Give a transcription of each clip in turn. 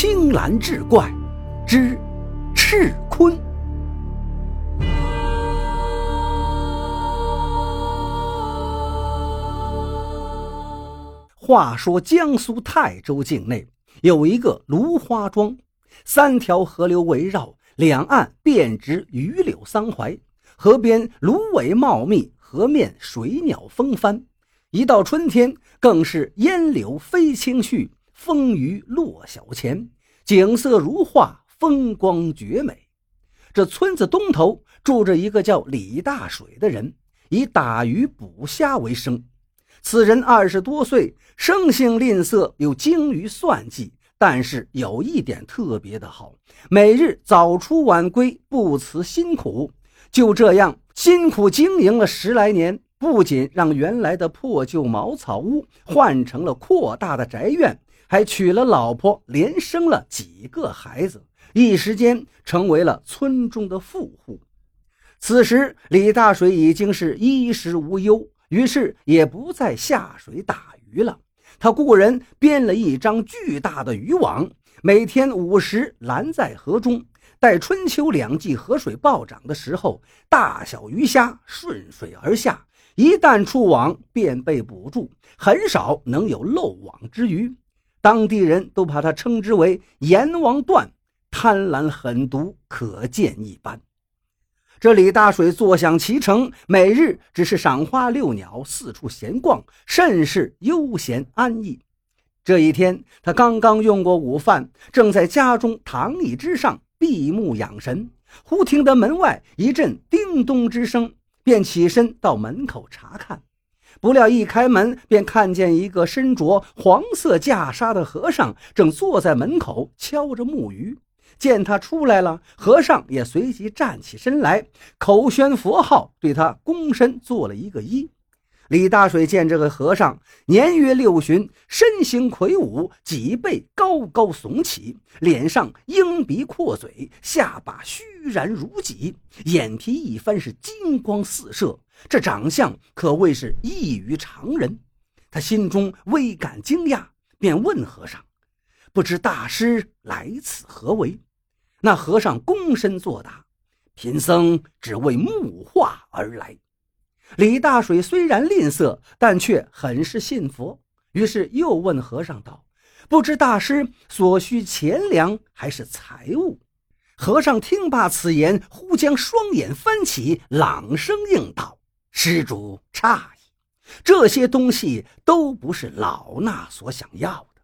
青蓝志怪之赤坤。话说江苏泰州境内有一个芦花庄，三条河流围绕，两岸遍植榆柳桑槐，河边芦苇茂密，河面水鸟风帆。一到春天，更是烟柳飞青絮，风雨落小前，景色如画，风光绝美。这村子东头住着一个叫李大水的人，以打鱼捕虾为生。此人二十多岁，生性吝啬，又精于算计，但是有一点特别的好，每日早出晚归，不辞辛苦。就这样辛苦经营了十来年。不仅让原来的破旧茅草屋换成了扩大的宅院，还娶了老婆，连生了几个孩子，一时间成为了村中的富户。此时，李大水已经是衣食无忧，于是也不再下水打鱼了。他雇人编了一张巨大的渔网，每天午时拦在河中，待春秋两季河水暴涨的时候，大小鱼虾顺水而下。一旦触网，便被捕住，很少能有漏网之鱼。当地人都把它称之为“阎王断”，贪婪狠毒，可见一斑。这李大水坐享其成，每日只是赏花遛鸟，四处闲逛，甚是悠闲安逸。这一天，他刚刚用过午饭，正在家中躺椅之上闭目养神，忽听得门外一阵叮咚之声。便起身到门口查看，不料一开门，便看见一个身着黄色袈裟的和尚正坐在门口敲着木鱼。见他出来了，和尚也随即站起身来，口宣佛号，对他躬身做了一个揖。李大水见这个和尚年约六旬，身形魁梧，脊背高高耸起，脸上鹰鼻阔嘴，下巴虚然如戟，眼皮一翻是金光四射，这长相可谓是异于常人。他心中微感惊讶，便问和尚：“不知大师来此何为？”那和尚躬身作答：“贫僧只为木化而来。”李大水虽然吝啬，但却很是信佛。于是又问和尚道：“不知大师所需钱粮还是财物？”和尚听罢此言，忽将双眼翻起，朗声应道：“施主诧异，这些东西都不是老衲所想要的。”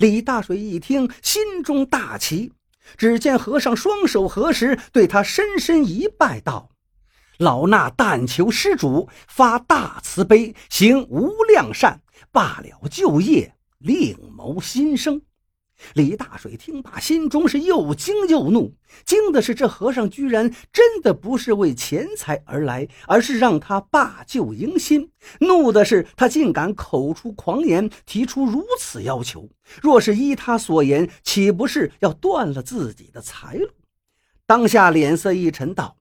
李大水一听，心中大奇。只见和尚双手合十，对他深深一拜，道。老衲但求施主发大慈悲，行无量善，罢了旧业，另谋新生。李大水听罢，心中是又惊又怒。惊的是，这和尚居然真的不是为钱财而来，而是让他罢旧迎新；怒的是，他竟敢口出狂言，提出如此要求。若是依他所言，岂不是要断了自己的财路？当下脸色一沉，道。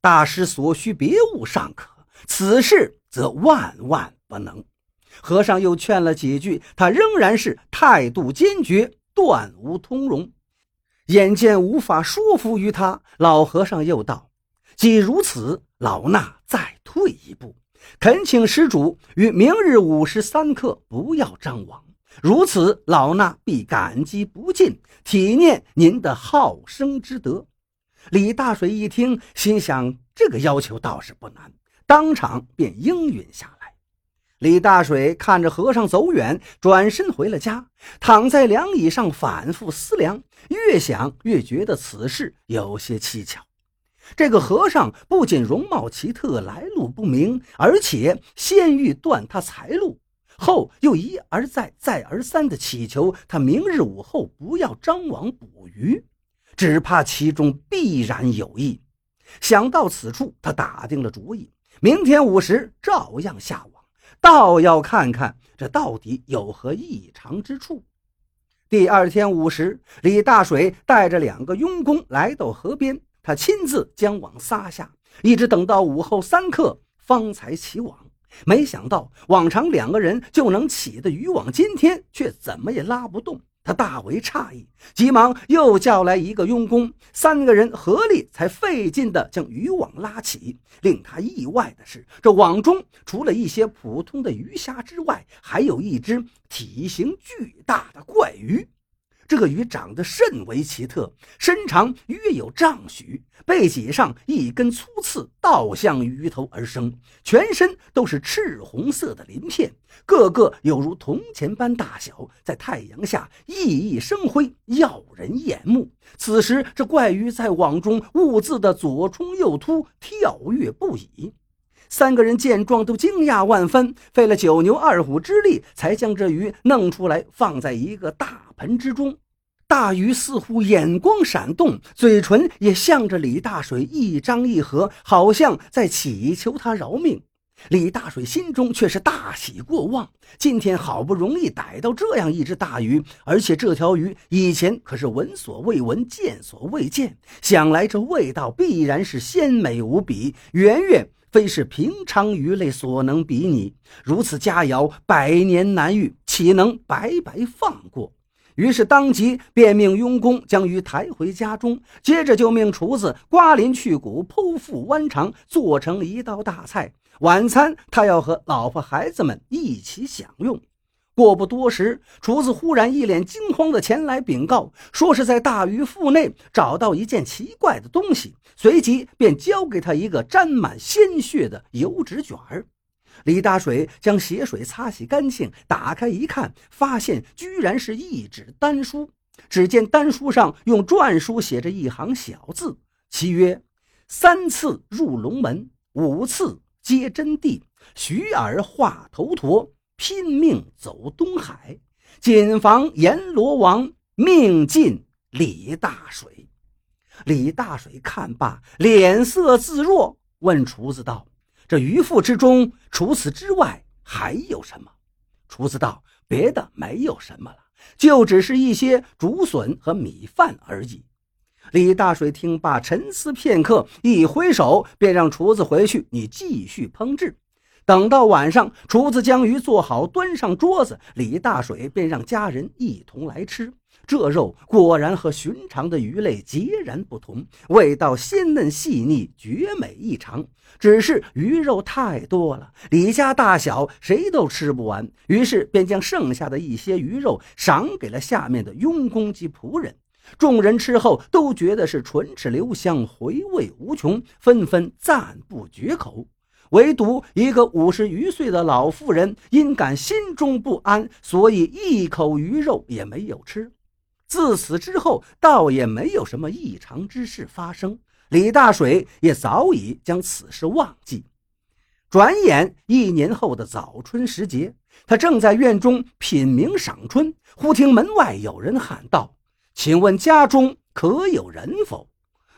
大师所需别物尚可，此事则万万不能。和尚又劝了几句，他仍然是态度坚决，断无通融。眼见无法说服于他，老和尚又道：“既如此，老衲再退一步，恳请施主于明日午时三刻不要张网。如此，老衲必感激不尽，体念您的好生之德。”李大水一听，心想这个要求倒是不难，当场便应允下。李大水看着和尚走远，转身回了家，躺在凉椅上反复思量，越想越觉得此事有些蹊跷。这个和尚不仅容貌奇特，来路不明，而且先欲断他财路，后又一而再、再而三地祈求他明日午后不要张网捕鱼。只怕其中必然有意。想到此处，他打定了主意，明天午时照样下网，倒要看看这到底有何异常之处。第二天午时，李大水带着两个佣工来到河边，他亲自将网撒下，一直等到午后三刻方才起网。没想到往常两个人就能起的渔网，今天却怎么也拉不动。他大为诧异，急忙又叫来一个佣工，三个人合力才费劲地将渔网拉起。令他意外的是，这网中除了一些普通的鱼虾之外，还有一只体型巨大的怪鱼。这个鱼长得甚为奇特，身长约有丈许，背脊上一根粗刺倒向鱼头而生，全身都是赤红色的鳞片，个个有如铜钱般大小，在太阳下熠熠生辉，耀人眼目。此时，这怪鱼在网中兀自的左冲右突，跳跃不已。三个人见状，都惊讶万分，费了九牛二虎之力，才将这鱼弄出来，放在一个大盆之中。大鱼似乎眼光闪动，嘴唇也向着李大水一张一合，好像在祈求他饶命。李大水心中却是大喜过望，今天好不容易逮到这样一只大鱼，而且这条鱼以前可是闻所未闻、见所未见，想来这味道必然是鲜美无比，远远。非是平常鱼类所能比拟，如此佳肴百年难遇，岂能白白放过？于是当即便命佣工将鱼抬回家中，接着就命厨子刮鳞去骨、剖腹剜肠，做成一道大菜。晚餐他要和老婆孩子们一起享用。过不多时，厨子忽然一脸惊慌地前来禀告，说是在大鱼腹内找到一件奇怪的东西，随即便交给他一个沾满鲜血的油纸卷儿。李大水将血水擦洗干净，打开一看，发现居然是一纸丹书。只见丹书上用篆书写着一行小字，其曰：“三次入龙门，五次接真谛，徐儿化头陀。”拼命走东海，谨防阎罗王命尽李大水。李大水看罢，脸色自若，问厨子道：“这鱼腹之中，除此之外还有什么？”厨子道：“别的没有什么了，就只是一些竹笋和米饭而已。”李大水听罢，沉思片刻，一挥手便让厨子回去，你继续烹制。等到晚上，厨子将鱼做好，端上桌子，李大水便让家人一同来吃。这肉果然和寻常的鱼类截然不同，味道鲜嫩细腻，绝美异常。只是鱼肉太多了，李家大小谁都吃不完，于是便将剩下的一些鱼肉赏给了下面的佣工及仆人。众人吃后都觉得是唇齿留香，回味无穷，纷纷赞不绝口。唯独一个五十余岁的老妇人，因感心中不安，所以一口鱼肉也没有吃。自此之后，倒也没有什么异常之事发生。李大水也早已将此事忘记。转眼一年后的早春时节，他正在院中品茗赏春，忽听门外有人喊道：“请问家中可有人否？”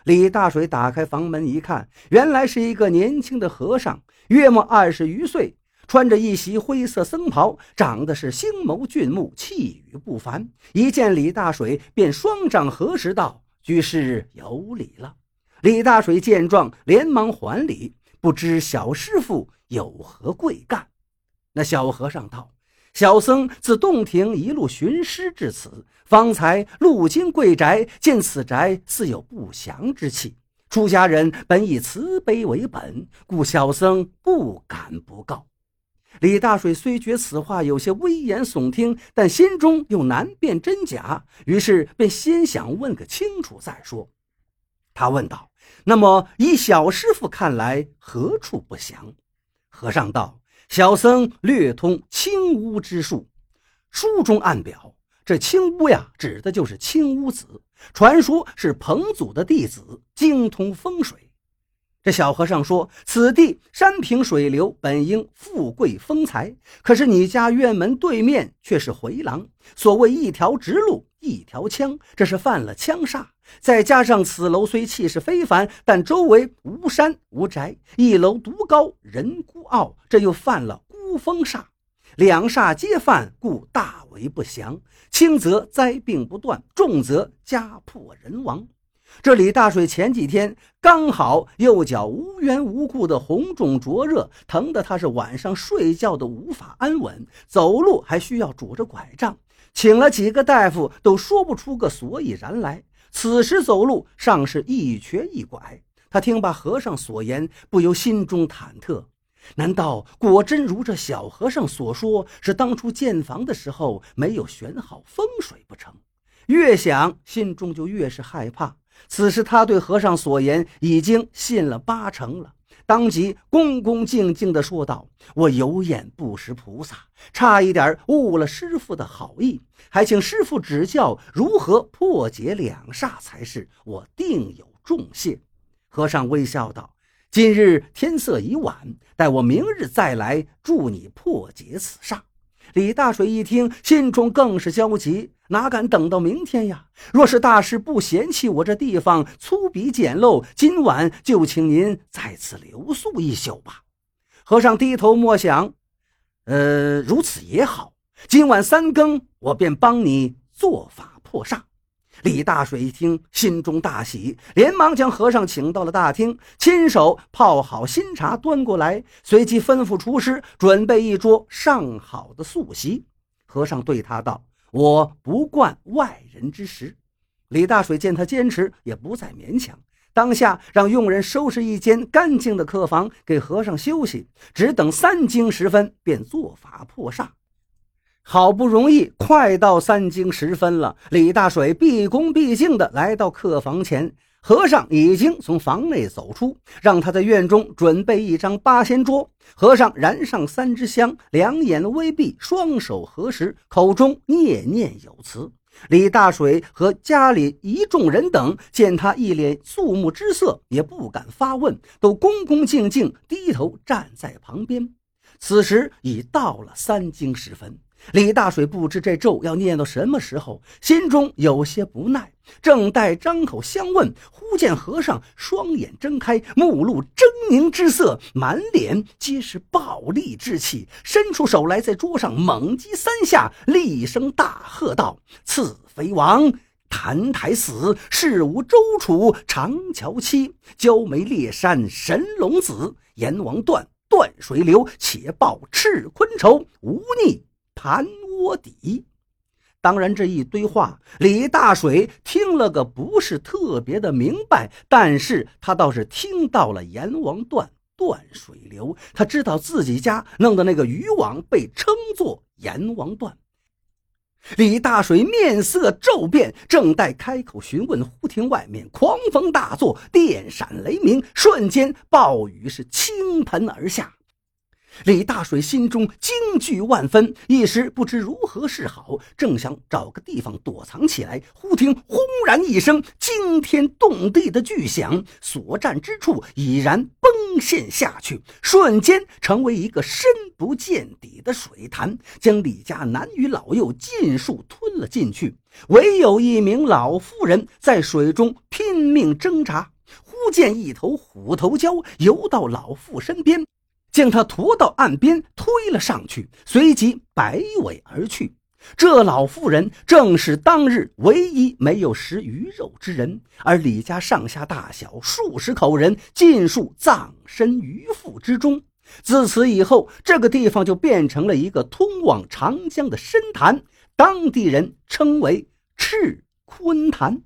李大水打开房门一看，原来是一个年轻的和尚，约莫二十余岁，穿着一袭灰色僧袍，长得是星眸俊目，气宇不凡。一见李大水，便双掌合十道：“居士有礼了。”李大水见状，连忙还礼，不知小师傅有何贵干？那小和尚道。小僧自洞庭一路寻师至此，方才路经贵宅，见此宅似有不祥之气。出家人本以慈悲为本，故小僧不敢不告。李大水虽觉此话有些危言耸听，但心中又难辨真假，于是便先想问个清楚再说。他问道：“那么以小师傅看来，何处不祥？”和尚道。小僧略通青巫之术，书中暗表，这青巫呀，指的就是青巫子，传说是彭祖的弟子，精通风水。这小和尚说：“此地山平水流，本应富贵丰财，可是你家院门对面却是回廊。所谓一条直路，一条枪，这是犯了枪煞。再加上此楼虽气势非凡，但周围无山无宅，一楼独高，人孤傲，这又犯了孤峰煞。两煞皆犯，故大为不祥。轻则灾病不断，重则家破人亡。这李大水前几天刚好右脚无缘无故的红肿灼热，疼得他是晚上睡觉都无法安稳，走路还需要拄着拐杖。请了几个大夫，都说不出个所以然来。此时走路尚是一瘸一拐。他听罢和尚所言，不由心中忐忑。难道果真如这小和尚所说，是当初建房的时候没有选好风水不成？越想，心中就越是害怕。此时他对和尚所言已经信了八成了，当即恭恭敬敬地说道：“我有眼不识菩萨，差一点误了师傅的好意，还请师傅指教如何破解两煞才是，我定有重谢。”和尚微笑道。今日天色已晚，待我明日再来助你破解此煞。李大水一听，心中更是焦急，哪敢等到明天呀？若是大师不嫌弃我这地方粗鄙简陋，今晚就请您在此留宿一宿吧。和尚低头默想，呃，如此也好。今晚三更，我便帮你做法破煞。李大水一听，心中大喜，连忙将和尚请到了大厅，亲手泡好新茶端过来，随即吩咐厨师准备一桌上好的素席。和尚对他道：“我不惯外人之食。”李大水见他坚持，也不再勉强，当下让佣人收拾一间干净的客房给和尚休息，只等三更时分便做法破煞。好不容易快到三更时分了，李大水毕恭毕敬地来到客房前，和尚已经从房内走出，让他在院中准备一张八仙桌。和尚燃上三支香，两眼微闭，双手合十，口中念念有词。李大水和家里一众人等见他一脸肃穆之色，也不敢发问，都恭恭敬敬低头站在旁边。此时已到了三更时分。李大水不知这咒要念到什么时候，心中有些不耐，正待张口相问，忽见和尚双眼睁开，目露狰狞之色，满脸皆是暴戾之气，伸出手来，在桌上猛击三下，厉声大喝道：“刺飞王，澹台死，事无周楚，长桥妻，焦眉烈山神龙子，阎王断，断水流，且报赤坤仇，无逆。”盘窝底，当然这一堆话，李大水听了个不是特别的明白，但是他倒是听到了阎王断断水流，他知道自己家弄的那个渔网被称作阎王断。李大水面色骤变，正待开口询问，忽听外面狂风大作，电闪雷鸣，瞬间暴雨是倾盆而下。李大水心中惊惧万分，一时不知如何是好，正想找个地方躲藏起来，忽听轰然一声惊天动地的巨响，所站之处已然崩陷下去，瞬间成为一个深不见底的水潭，将李家男女老幼尽数吞了进去。唯有一名老妇人在水中拼命挣扎，忽见一头虎头蛟游到老妇身边。将他驮到岸边，推了上去，随即摆尾而去。这老妇人正是当日唯一没有食鱼肉之人，而李家上下大小数十口人尽数葬身鱼腹之中。自此以后，这个地方就变成了一个通往长江的深潭，当地人称为赤坤潭。